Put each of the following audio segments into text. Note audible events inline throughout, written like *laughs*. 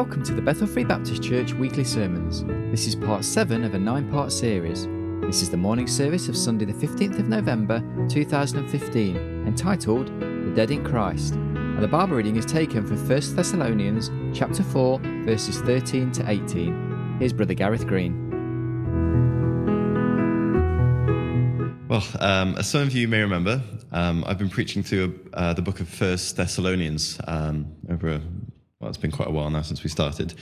Welcome to the Bethel Free Baptist Church weekly sermons. This is part 7 of a nine part series. This is the morning service of Sunday, the 15th of November 2015, entitled The Dead in Christ. And the Bible reading is taken from 1 Thessalonians chapter 4, verses 13 to 18. Here's Brother Gareth Green. Well, um, as some of you may remember, um, I've been preaching through uh, the book of First Thessalonians um, over a, it's been quite a while now since we started.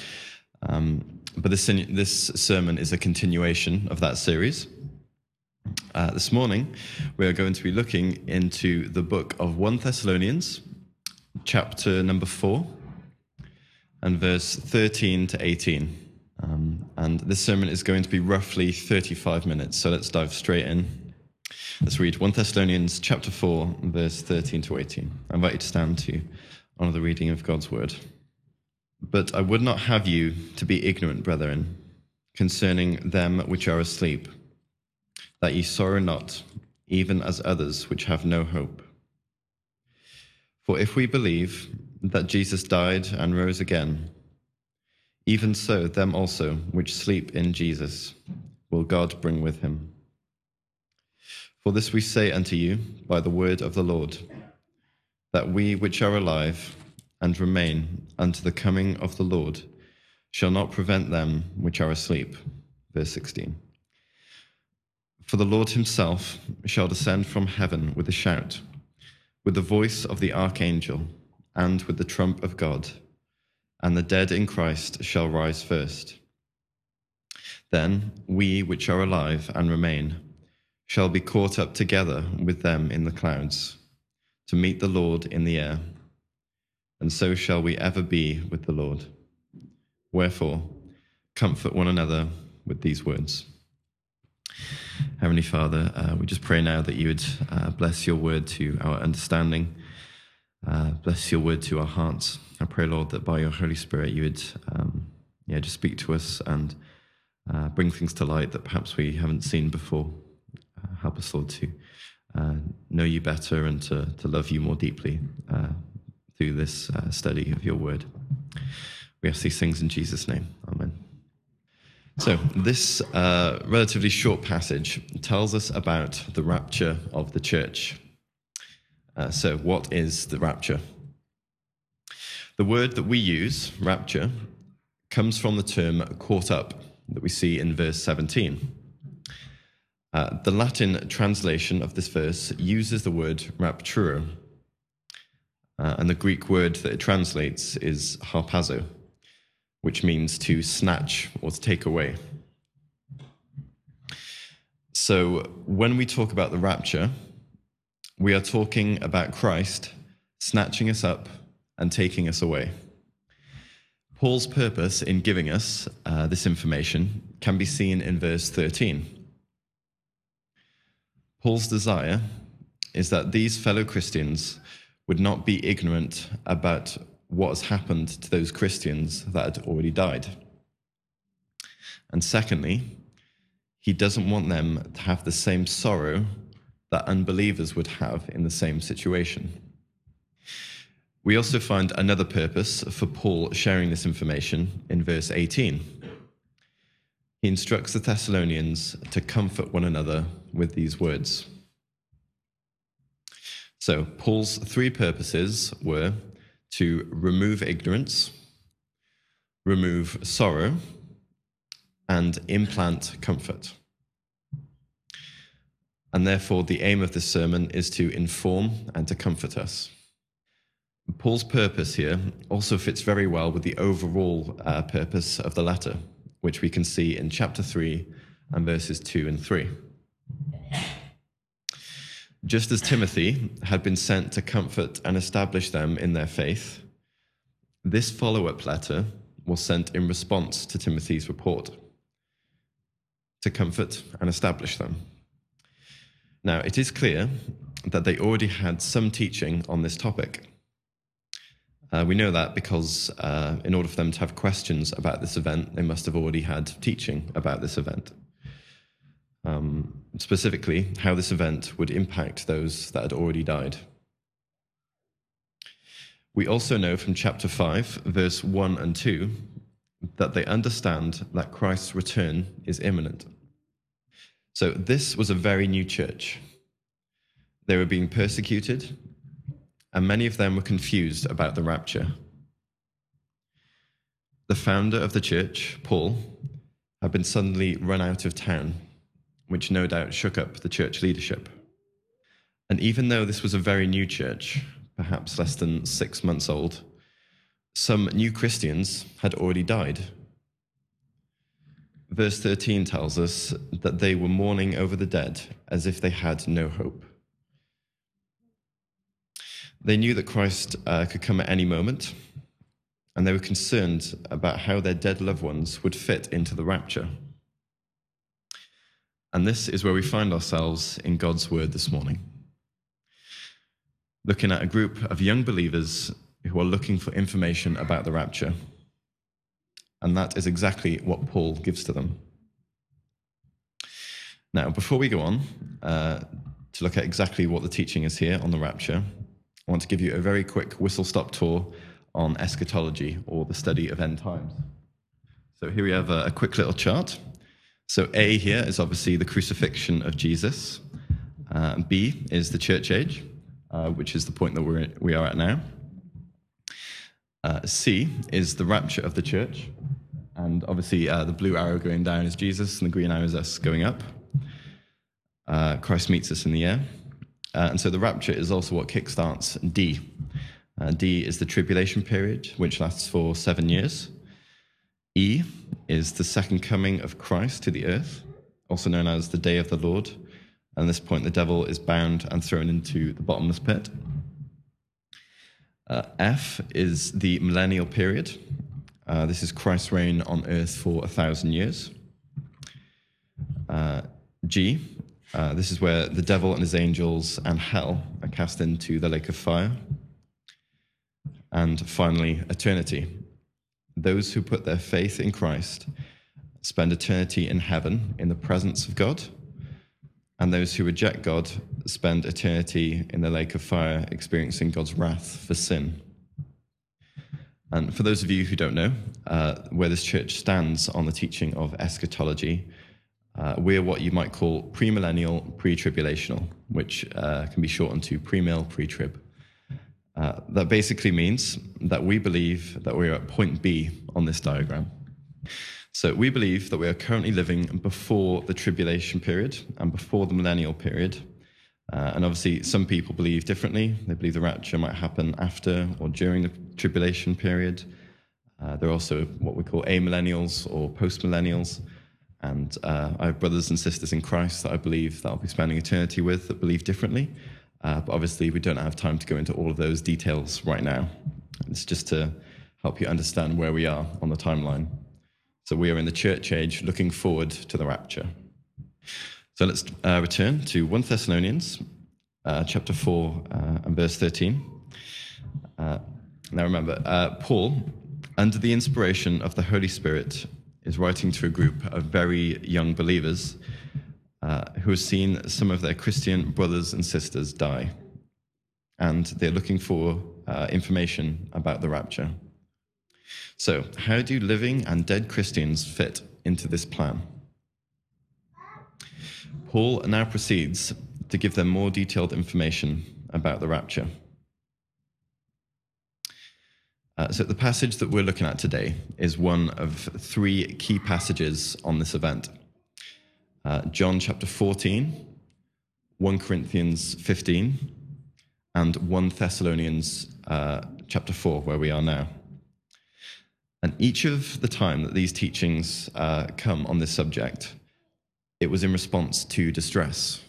Um, but this, this sermon is a continuation of that series. Uh, this morning, we are going to be looking into the book of 1 Thessalonians, chapter number 4, and verse 13 to 18. Um, and this sermon is going to be roughly 35 minutes, so let's dive straight in. Let's read 1 Thessalonians chapter 4, verse 13 to 18. I invite you to stand to honor the reading of God's word. But I would not have you to be ignorant, brethren, concerning them which are asleep, that ye sorrow not, even as others which have no hope. For if we believe that Jesus died and rose again, even so them also which sleep in Jesus will God bring with him. For this we say unto you by the word of the Lord, that we which are alive and remain unto the coming of the Lord shall not prevent them which are asleep. Verse 16. For the Lord himself shall descend from heaven with a shout, with the voice of the archangel, and with the trump of God, and the dead in Christ shall rise first. Then we which are alive and remain, shall be caught up together with them in the clouds to meet the Lord in the air. And so shall we ever be with the Lord. Wherefore, comfort one another with these words. Heavenly Father, uh, we just pray now that you would uh, bless your word to our understanding, uh, bless your word to our hearts. I pray, Lord, that by your Holy Spirit you would um, yeah, just speak to us and uh, bring things to light that perhaps we haven't seen before. Uh, help us, Lord, to uh, know you better and to, to love you more deeply through this study of your word. We ask these things in Jesus' name. Amen. So, this uh, relatively short passage tells us about the rapture of the church. Uh, so, what is the rapture? The word that we use, rapture, comes from the term caught up that we see in verse 17. Uh, the Latin translation of this verse uses the word rapturo, uh, and the Greek word that it translates is harpazo, which means to snatch or to take away. So when we talk about the rapture, we are talking about Christ snatching us up and taking us away. Paul's purpose in giving us uh, this information can be seen in verse 13 Paul's desire is that these fellow Christians would not be ignorant about what has happened to those Christians that had already died. And secondly, he doesn't want them to have the same sorrow that unbelievers would have in the same situation. We also find another purpose for Paul sharing this information in verse 18. He instructs the Thessalonians to comfort one another with these words. So, Paul's three purposes were to remove ignorance, remove sorrow, and implant comfort. And therefore, the aim of this sermon is to inform and to comfort us. Paul's purpose here also fits very well with the overall uh, purpose of the letter, which we can see in chapter 3 and verses 2 and 3. Just as Timothy had been sent to comfort and establish them in their faith, this follow up letter was sent in response to Timothy's report to comfort and establish them. Now, it is clear that they already had some teaching on this topic. Uh, we know that because, uh, in order for them to have questions about this event, they must have already had teaching about this event um, specifically how this event would impact those that had already died. We also know from chapter 5, verse 1 and 2, that they understand that Christ's return is imminent. So, this was a very new church. They were being persecuted, and many of them were confused about the rapture. The founder of the church, Paul, had been suddenly run out of town, which no doubt shook up the church leadership. And even though this was a very new church, perhaps less than six months old, some new Christians had already died. Verse 13 tells us that they were mourning over the dead as if they had no hope. They knew that Christ uh, could come at any moment, and they were concerned about how their dead loved ones would fit into the rapture. And this is where we find ourselves in God's word this morning. Looking at a group of young believers who are looking for information about the rapture. And that is exactly what Paul gives to them. Now, before we go on uh, to look at exactly what the teaching is here on the rapture, I want to give you a very quick whistle stop tour on eschatology or the study of end times. So here we have a, a quick little chart. So A here is obviously the crucifixion of Jesus. Uh, B is the church age, uh, which is the point that we're, we are at now. Uh, C is the rapture of the church. And obviously, uh, the blue arrow going down is Jesus, and the green arrow is us going up. Uh, Christ meets us in the air. Uh, and so the rapture is also what kickstarts D. D is the tribulation period, which lasts for seven years. E is the second coming of Christ to the earth, also known as the day of the Lord. At this point, the devil is bound and thrown into the bottomless pit. Uh, F is the millennial period. Uh, this is Christ's reign on earth for a thousand years. Uh, G, uh, this is where the devil and his angels and hell are cast into the lake of fire. And finally, eternity. Those who put their faith in Christ spend eternity in heaven in the presence of God and those who reject God spend eternity in the lake of fire, experiencing God's wrath for sin. And for those of you who don't know uh, where this church stands on the teaching of eschatology, uh, we're what you might call premillennial, pre-tribulational, which uh, can be shortened to premill, pre-trib. Uh, that basically means that we believe that we're at point B on this diagram. So we believe that we are currently living before the tribulation period and before the millennial period. Uh, and obviously, some people believe differently. They believe the rapture might happen after or during the tribulation period. Uh, there are also what we call amillennials or postmillennials. And uh, I have brothers and sisters in Christ that I believe that I'll be spending eternity with that believe differently. Uh, but obviously, we don't have time to go into all of those details right now. It's just to help you understand where we are on the timeline. So we are in the church age looking forward to the rapture. So let's uh, return to 1 Thessalonians uh, chapter 4 uh, and verse 13. Uh, now remember, uh, Paul, under the inspiration of the Holy Spirit, is writing to a group of very young believers uh, who have seen some of their Christian brothers and sisters die. And they're looking for information about the rapture. So, how do living and dead Christians fit into this plan? Paul now proceeds to give them more detailed information about the rapture. Uh, so, the passage that we're looking at today is one of three key passages on this event uh, John chapter 14, 1 Corinthians 15, and 1 Thessalonians uh, chapter 4, where we are now. And each of the time that these teachings uh, come on this subject, it was in response to distress.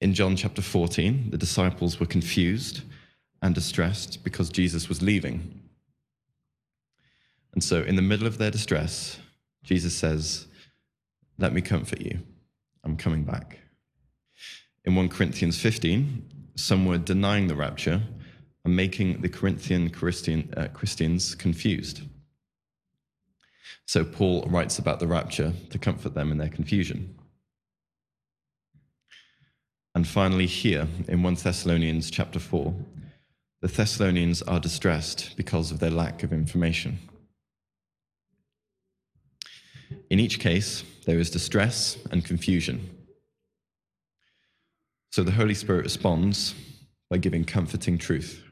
In John chapter 14, the disciples were confused and distressed because Jesus was leaving. And so, in the middle of their distress, Jesus says, Let me comfort you. I'm coming back. In 1 Corinthians 15, some were denying the rapture and making the Corinthian Christian, uh, Christians confused. So Paul writes about the rapture to comfort them in their confusion. And finally, here in 1 Thessalonians chapter 4, the Thessalonians are distressed because of their lack of information. In each case, there is distress and confusion. So the Holy Spirit responds by giving comforting truth.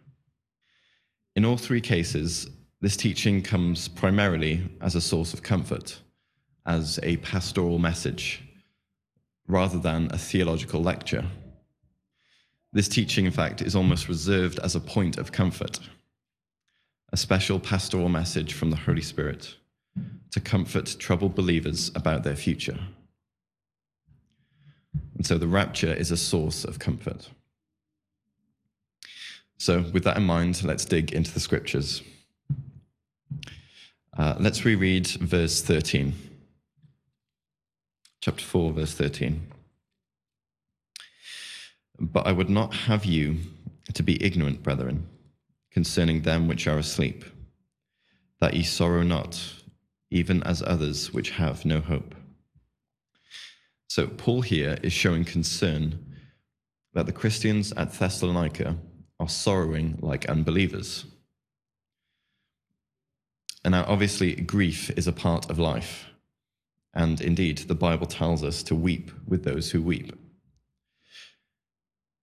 In all three cases, this teaching comes primarily as a source of comfort, as a pastoral message, rather than a theological lecture. This teaching, in fact, is almost reserved as a point of comfort, a special pastoral message from the Holy Spirit to comfort troubled believers about their future. And so the rapture is a source of comfort. So, with that in mind, let's dig into the scriptures. Uh, let's reread verse 13. Chapter 4, verse 13. But I would not have you to be ignorant, brethren, concerning them which are asleep, that ye sorrow not, even as others which have no hope. So, Paul here is showing concern that the Christians at Thessalonica are sorrowing like unbelievers. And now, obviously, grief is a part of life. And indeed, the Bible tells us to weep with those who weep.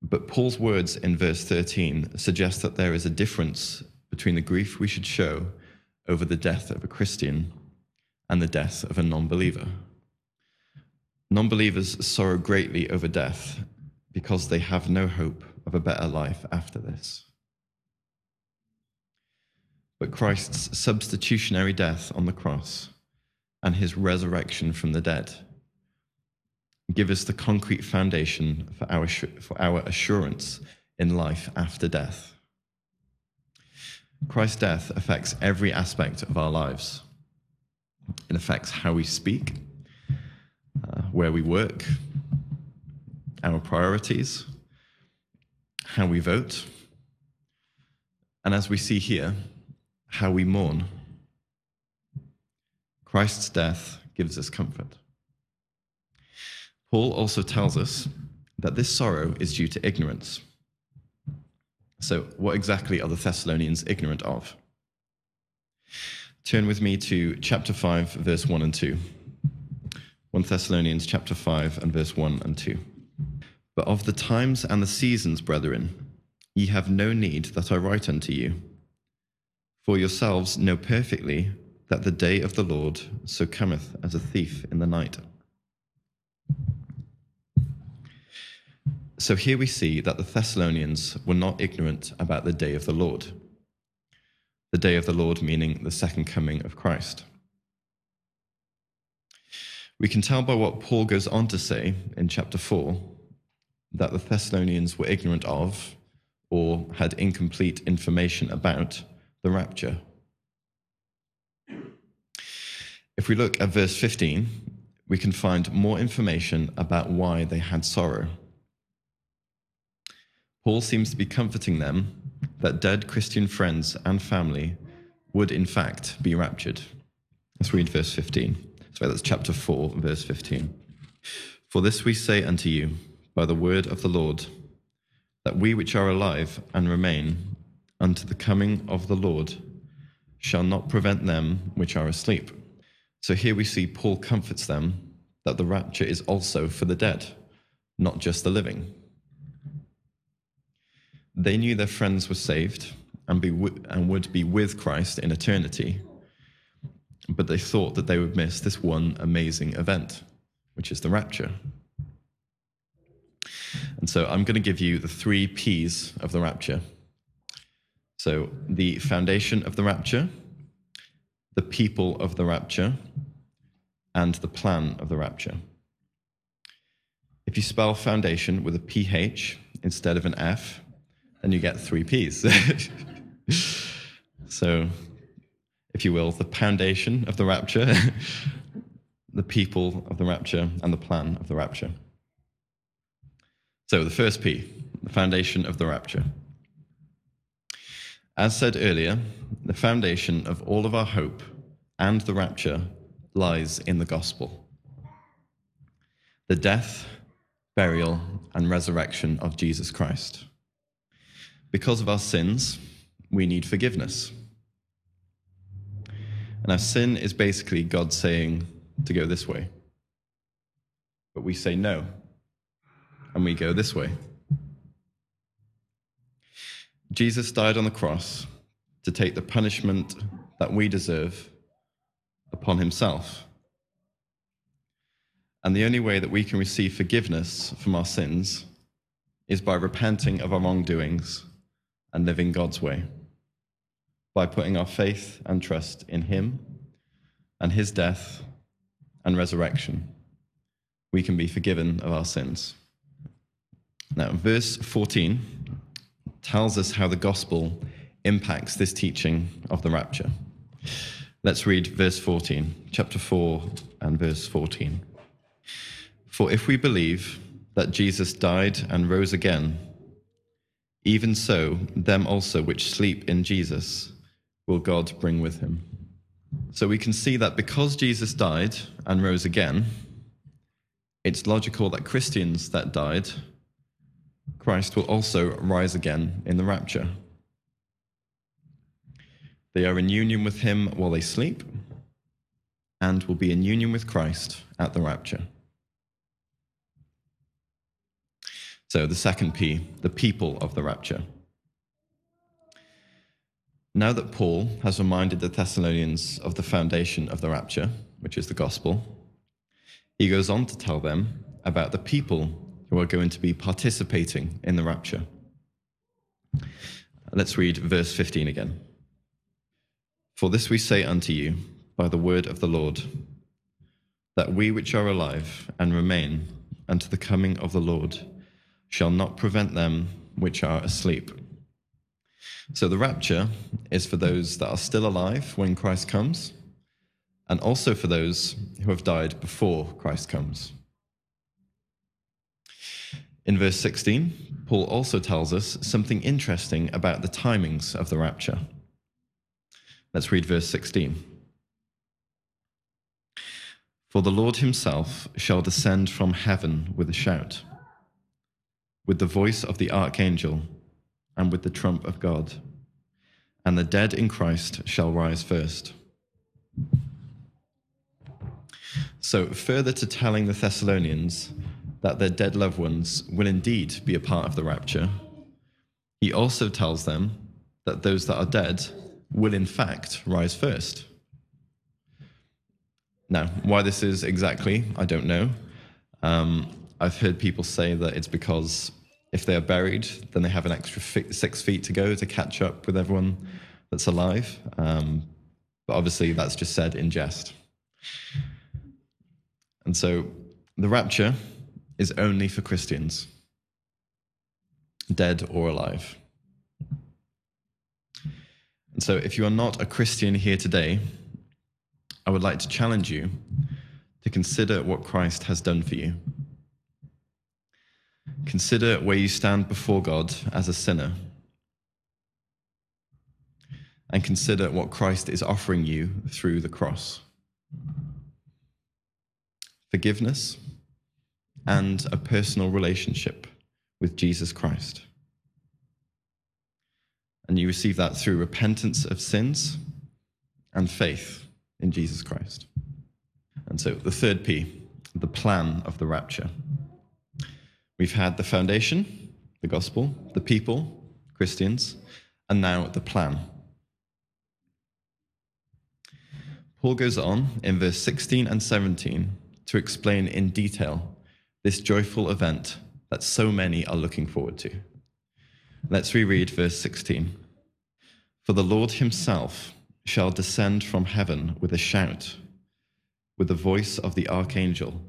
But Paul's words in verse 13 suggest that there is a difference between the grief we should show over the death of a Christian and the death of a non believer. Non believers sorrow greatly over death because they have no hope of a better life after this. But Christ's substitutionary death on the cross and his resurrection from the dead give us the concrete foundation for our, for our assurance in life after death. Christ's death affects every aspect of our lives. It affects how we speak, uh, where we work, our priorities, how we vote, and as we see here, how we mourn. Christ's death gives us comfort. Paul also tells us that this sorrow is due to ignorance. So, what exactly are the Thessalonians ignorant of? Turn with me to chapter 5, verse 1 and 2. 1 Thessalonians chapter 5 and verse 1 and 2. But of the times and the seasons, brethren, ye have no need that I write unto you. For yourselves know perfectly that the day of the Lord so cometh as a thief in the night. So here we see that the Thessalonians were not ignorant about the day of the Lord. The day of the Lord meaning the second coming of Christ. We can tell by what Paul goes on to say in chapter 4 that the Thessalonians were ignorant of or had incomplete information about the rapture. If we look at verse 15, we can find more information about why they had sorrow. Paul seems to be comforting them that dead Christian friends and family would in fact be raptured. Let's read verse 15. Sorry, that's chapter 4, verse 15. For this we say unto you by the word of the Lord, that we which are alive and remain unto the coming of the Lord shall not prevent them which are asleep. So here we see Paul comforts them that the rapture is also for the dead, not just the living. They knew their friends were saved and, be and would be with Christ in eternity, but they thought that they would miss this one amazing event, which is the rapture. And so I'm going to give you the three P's of the rapture. So, the foundation of the rapture, the people of the rapture, and the plan of the rapture. If you spell foundation with a PH instead of an F, and you get three P's. *laughs* so, if you will, the foundation of the rapture, *laughs* the people of the rapture, and the plan of the rapture. So, the first P, the foundation of the rapture. As said earlier, the foundation of all of our hope and the rapture lies in the gospel. The death, burial, and resurrection of Jesus Christ. Because of our sins, we need forgiveness. And our sin is basically God saying to go this way. But we say no, and we go this way. Jesus died on the cross to take the punishment that we deserve upon himself. And the only way that we can receive forgiveness from our sins is by repenting of our wrongdoings and living God's way, by putting our faith and trust in Him and His death and resurrection. We can be forgiven of our sins. Now, verse 14 tells us how the gospel impacts this teaching of the rapture. Let's read verse 14, chapter 4 and verse 14. For if we believe that Jesus died and rose again, even so, them also which sleep in Jesus will God bring with him. So we can see that because Jesus died and rose again, it's logical that Christians that died, Christ will also rise again in the rapture. They are in union with him while they sleep and will be in union with Christ at the rapture. So, the second P, the people of the rapture. Now that Paul has reminded the Thessalonians of the foundation of the rapture, which is the gospel, he goes on to tell them about the people who are going to be participating in the rapture. Let's read verse 15 again. For this we say unto you by the word of the Lord, that we which are alive and remain unto the coming of the Lord, shall not prevent them which are asleep. So the rapture is for those that are still alive when Christ comes, and also for those who have died before Christ comes. In verse 16, Paul also tells us something interesting about the timings of the rapture. Let's read verse 16. For the Lord himself shall descend from heaven with a shout with the voice of the archangel and with the trump of God, and the dead in Christ shall rise first. So, further to telling the Thessalonians that their dead loved ones will indeed be a part of the rapture, he also tells them that those that are dead will in fact rise first. Now, why this is exactly, I don't know. Um, I've heard people say that it's because if they are buried, then they have an extra six feet to go to catch up with everyone that's alive. Um, but obviously, that's just said in jest. And so the rapture is only for Christians, dead or alive. And so, if you are not a Christian here today, I would like to challenge you to consider what Christ has done for you. Consider where you stand before God as a sinner. And consider what Christ is offering you through the cross forgiveness and a personal relationship with Jesus Christ. And you receive that through repentance of sins and faith in Jesus Christ. And so the third P, the plan of the rapture. We've had the foundation, the gospel, the people, Christians, and now the plan. Paul goes on in verse 16 and 17 to explain in detail this joyful event that so many are looking forward to. Let's reread verse 16. For the Lord himself shall descend from heaven with a shout, with the voice of the archangel,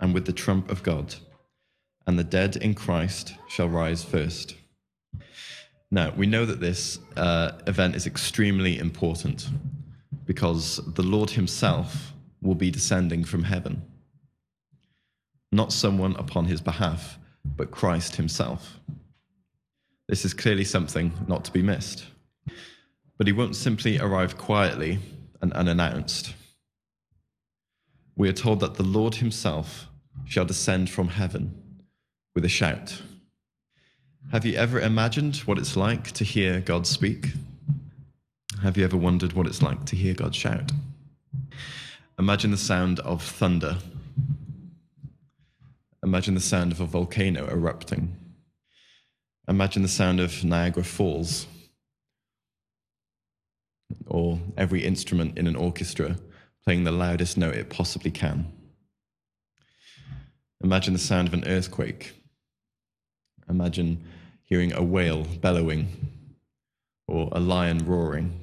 and with the trump of God and the dead in Christ shall rise first. Now, we know that this uh, event is extremely important because the Lord Himself will be descending from heaven. Not someone upon His behalf, but Christ Himself. This is clearly something not to be missed. But He won't simply arrive quietly and unannounced. We are told that the Lord Himself shall descend from heaven with a shout. Have you ever imagined what it's like to hear God speak? Have you ever wondered what it's like to hear God shout? Imagine the sound of thunder. Imagine the sound of a volcano erupting. Imagine the sound of Niagara Falls. Or every instrument in an orchestra playing the loudest note it possibly can. Imagine the sound of an earthquake. Imagine hearing a whale bellowing or a lion roaring.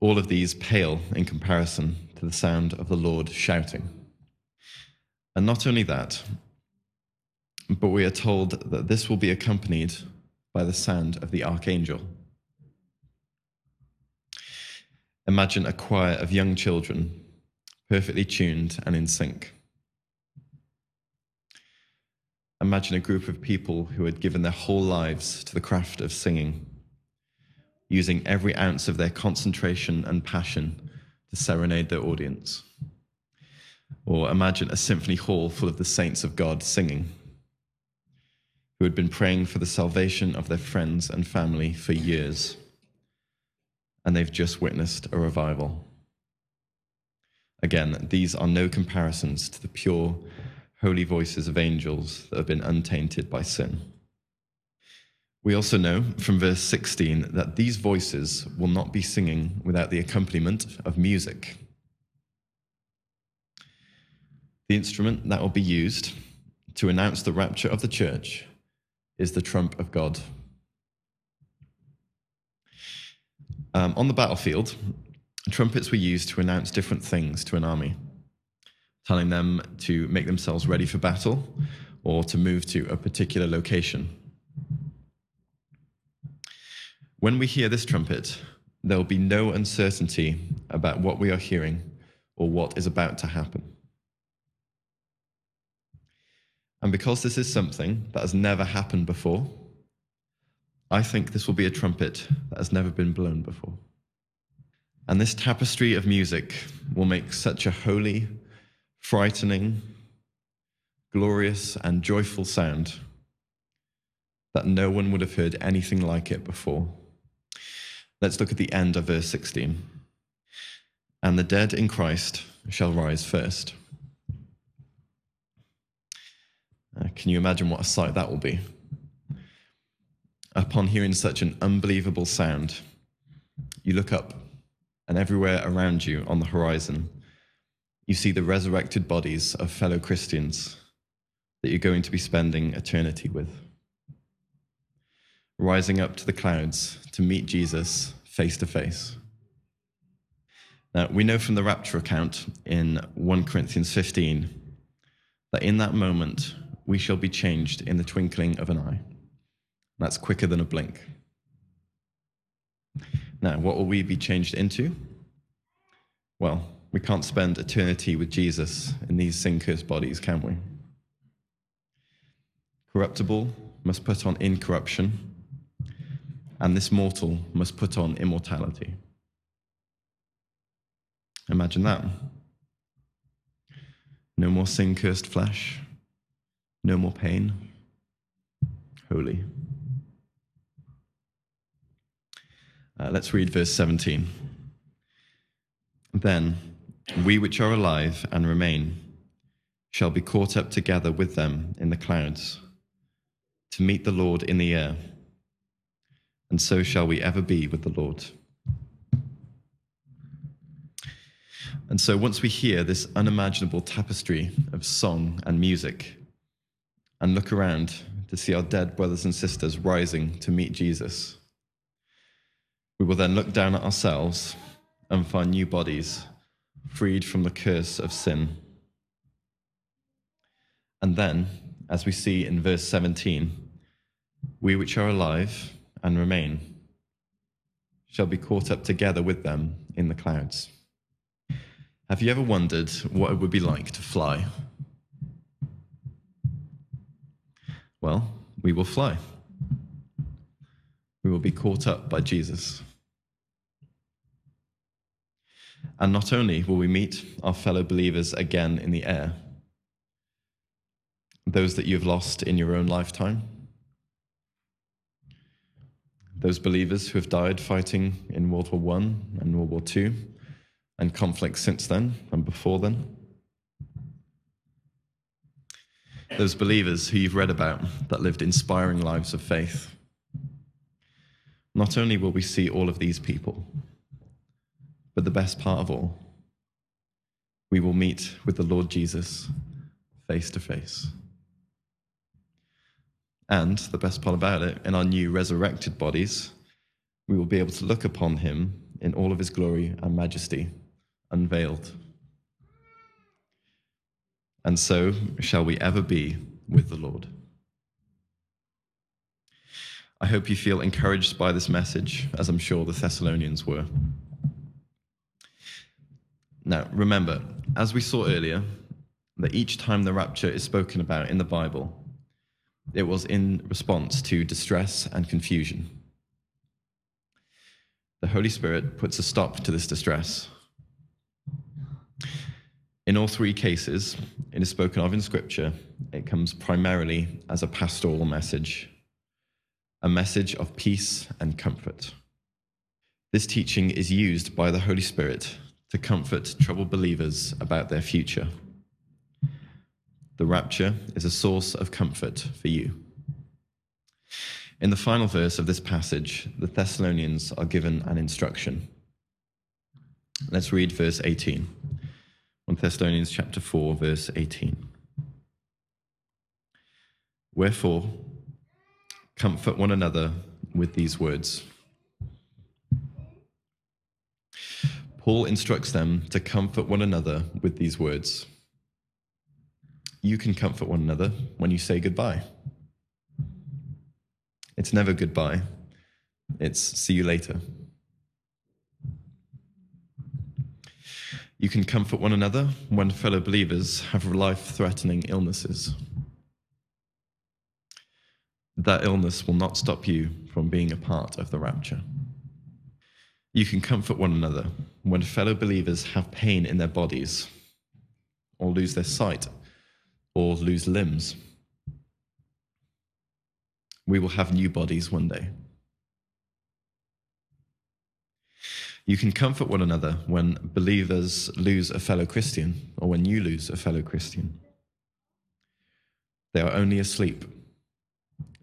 All of these pale in comparison to the sound of the Lord shouting. And not only that, but we are told that this will be accompanied by the sound of the archangel. Imagine a choir of young children, perfectly tuned and in sync. Imagine a group of people who had given their whole lives to the craft of singing, using every ounce of their concentration and passion to serenade their audience. Or imagine a symphony hall full of the saints of God singing, who had been praying for the salvation of their friends and family for years, and they've just witnessed a revival. Again, these are no comparisons to the pure holy voices of angels that have been untainted by sin. We also know from verse 16 that these voices will not be singing without the accompaniment of music. The instrument that will be used to announce the rapture of the church is the trump of God. Um, on the battlefield, trumpets were used to announce different things to an army telling them to make themselves ready for battle or to move to a particular location. When we hear this trumpet, there will be no uncertainty about what we are hearing or what is about to happen. And because this is something that has never happened before, I think this will be a trumpet that has never been blown before. And this tapestry of music will make such a holy frightening, glorious, and joyful sound that no one would have heard anything like it before. Let's look at the end of verse 16. And the dead in Christ shall rise first. Uh, can you imagine what a sight that will be? Upon hearing such an unbelievable sound, you look up, and everywhere around you on the horizon you see the resurrected bodies of fellow Christians that you're going to be spending eternity with. Rising up to the clouds to meet Jesus face to face. Now, we know from the rapture account in 1 Corinthians 15 that in that moment we shall be changed in the twinkling of an eye. That's quicker than a blink. Now, what will we be changed into? Well, we can't spend eternity with Jesus in these sin cursed bodies, can we? Corruptible must put on incorruption, and this mortal must put on immortality. Imagine that. No more sin cursed flesh, no more pain. Holy. Uh, let's read verse 17. Then, we which are alive and remain shall be caught up together with them in the clouds to meet the Lord in the air, and so shall we ever be with the Lord. And so, once we hear this unimaginable tapestry of song and music, and look around to see our dead brothers and sisters rising to meet Jesus, we will then look down at ourselves and find new bodies freed from the curse of sin. And then, as we see in verse 17, we which are alive and remain shall be caught up together with them in the clouds. Have you ever wondered what it would be like to fly? Well, we will fly. We will be caught up by Jesus. And not only will we meet our fellow believers again in the air, those that you've lost in your own lifetime, those believers who have died fighting in World War I and World War II, and conflicts since then and before then. Those believers who you've read about that lived inspiring lives of faith. Not only will we see all of these people, but the best part of all, we will meet with the Lord Jesus face to face. And the best part about it, in our new resurrected bodies, we will be able to look upon him in all of his glory and majesty, unveiled. And so shall we ever be with the Lord. I hope you feel encouraged by this message, as I'm sure the Thessalonians were. Now, remember, as we saw earlier, that each time the rapture is spoken about in the Bible, it was in response to distress and confusion. The Holy Spirit puts a stop to this distress. In all three cases, it is spoken of in Scripture, it comes primarily as a pastoral message, a message of peace and comfort. This teaching is used by the Holy Spirit to comfort troubled believers about their future. The rapture is a source of comfort for you. In the final verse of this passage, the Thessalonians are given an instruction. Let's read verse 18. 1 Thessalonians chapter 4 verse 18. Wherefore comfort one another with these words. Paul instructs them to comfort one another with these words. You can comfort one another when you say goodbye. It's never goodbye, it's see you later. You can comfort one another when fellow believers have life threatening illnesses. That illness will not stop you from being a part of the rapture. You can comfort one another when fellow believers have pain in their bodies, or lose their sight, or lose limbs. We will have new bodies one day. You can comfort one another when believers lose a fellow Christian, or when you lose a fellow Christian. They are only asleep.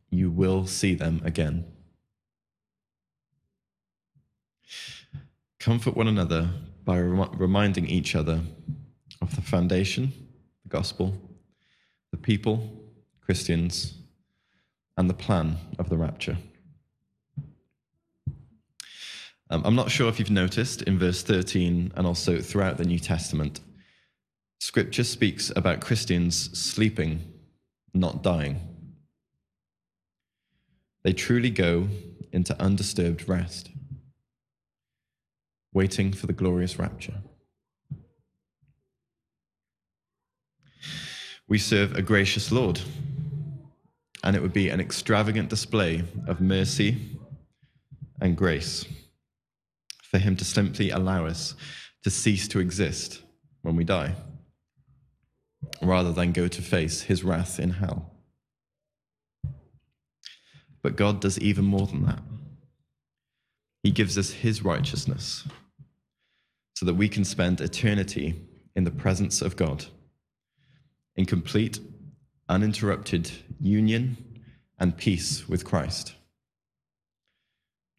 You will see them again. Comfort one another by rem- reminding each other of the foundation, the gospel, the people, Christians, and the plan of the rapture. Um, I'm not sure if you've noticed in verse 13 and also throughout the New Testament, scripture speaks about Christians sleeping, not dying. They truly go into undisturbed rest, waiting for the glorious rapture. We serve a gracious Lord, and it would be an extravagant display of mercy and grace for him to simply allow us to cease to exist when we die, rather than go to face his wrath in hell. But God does even more than that. He gives us his righteousness so that we can spend eternity in the presence of God, in complete, uninterrupted union and peace with Christ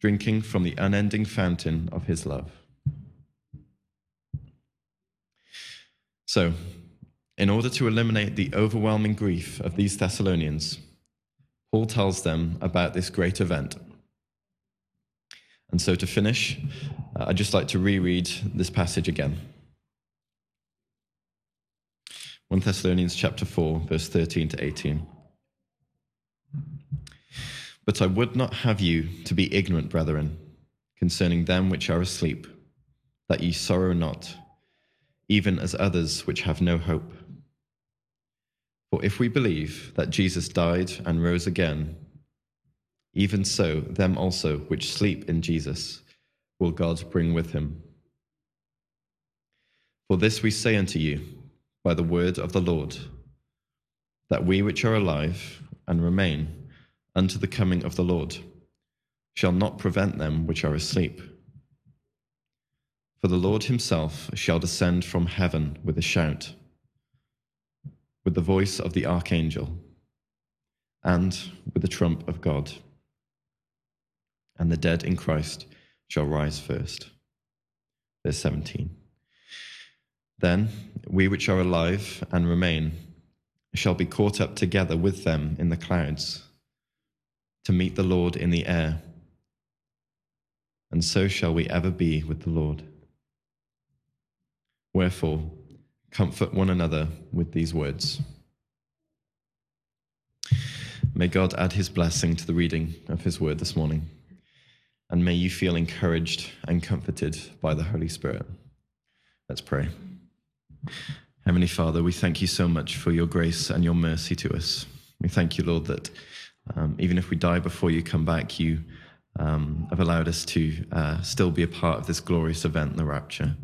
drinking from the unending fountain of his love. So, in order to eliminate the overwhelming grief of these Thessalonians, Paul tells them about this great event. And so, to finish, uh, I'd just like to reread this passage again. 1 Thessalonians chapter 4, verse 13 to 18. But I would not have you to be ignorant, brethren, concerning them which are asleep, that ye sorrow not, even as others which have no hope. For if we believe that Jesus died and rose again, even so them also which sleep in Jesus will God bring with him. For this we say unto you by the word of the Lord, that we which are alive and remain, unto the coming of the Lord shall not prevent them which are asleep. For the Lord himself shall descend from heaven with a shout, with the voice of the archangel, and with the trump of God. And the dead in Christ shall rise first. Verse 17. Then we which are alive and remain shall be caught up together with them in the clouds to meet the Lord in the air and so shall we ever be with the Lord. Wherefore, comfort one another with these words. May God add his blessing to the reading of his word this morning, and may you feel encouraged and comforted by the Holy Spirit. Let's pray. Heavenly Father, we thank you so much for your grace and your mercy to us. We thank you, Lord, that um, even if we die before you come back, you um, have allowed us to uh, still be a part of this glorious event, the rapture.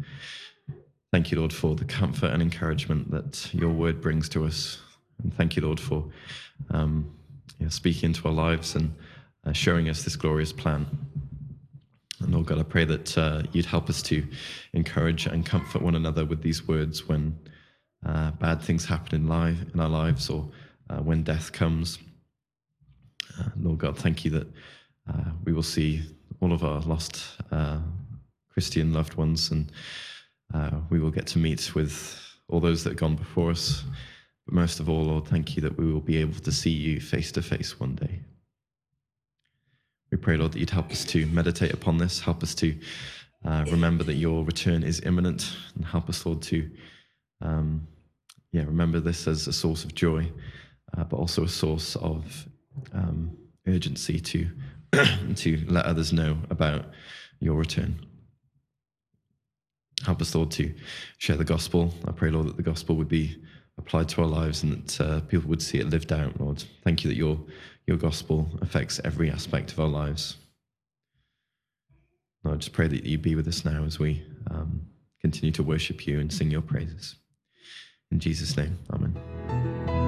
Thank you, Lord, for the comfort and encouragement that your word brings to us. And thank you, Lord, for um, speaking into our lives and uh, showing us this glorious plan. And Lord God, I pray that uh, you'd help us to encourage and comfort one another with these words when uh, bad things happen in, life, in our lives or uh, when death comes. Uh, Lord God, thank you that uh, we will see all of our lost uh, Christian loved ones, and we will get to meet with all those that have gone before us. But most of all, Lord, thank you that we will be able to see you face to face one day. We pray, Lord, that you'd help us to meditate upon this, help us to uh, remember that your return is imminent, and help us, Lord, to um, yeah, remember this as a source of joy, uh, but also a source of um, urgency to *clears throat* to let others know about your return. Help us, Lord, to share the gospel. I pray, Lord, that the gospel would be applied to our lives and that uh, people would see it lived out, Lord. Thank you that your, your gospel affects every aspect of our lives. Lord, I just pray that you be with us now as we um, continue to worship you and sing your praises. In Jesus' name, amen.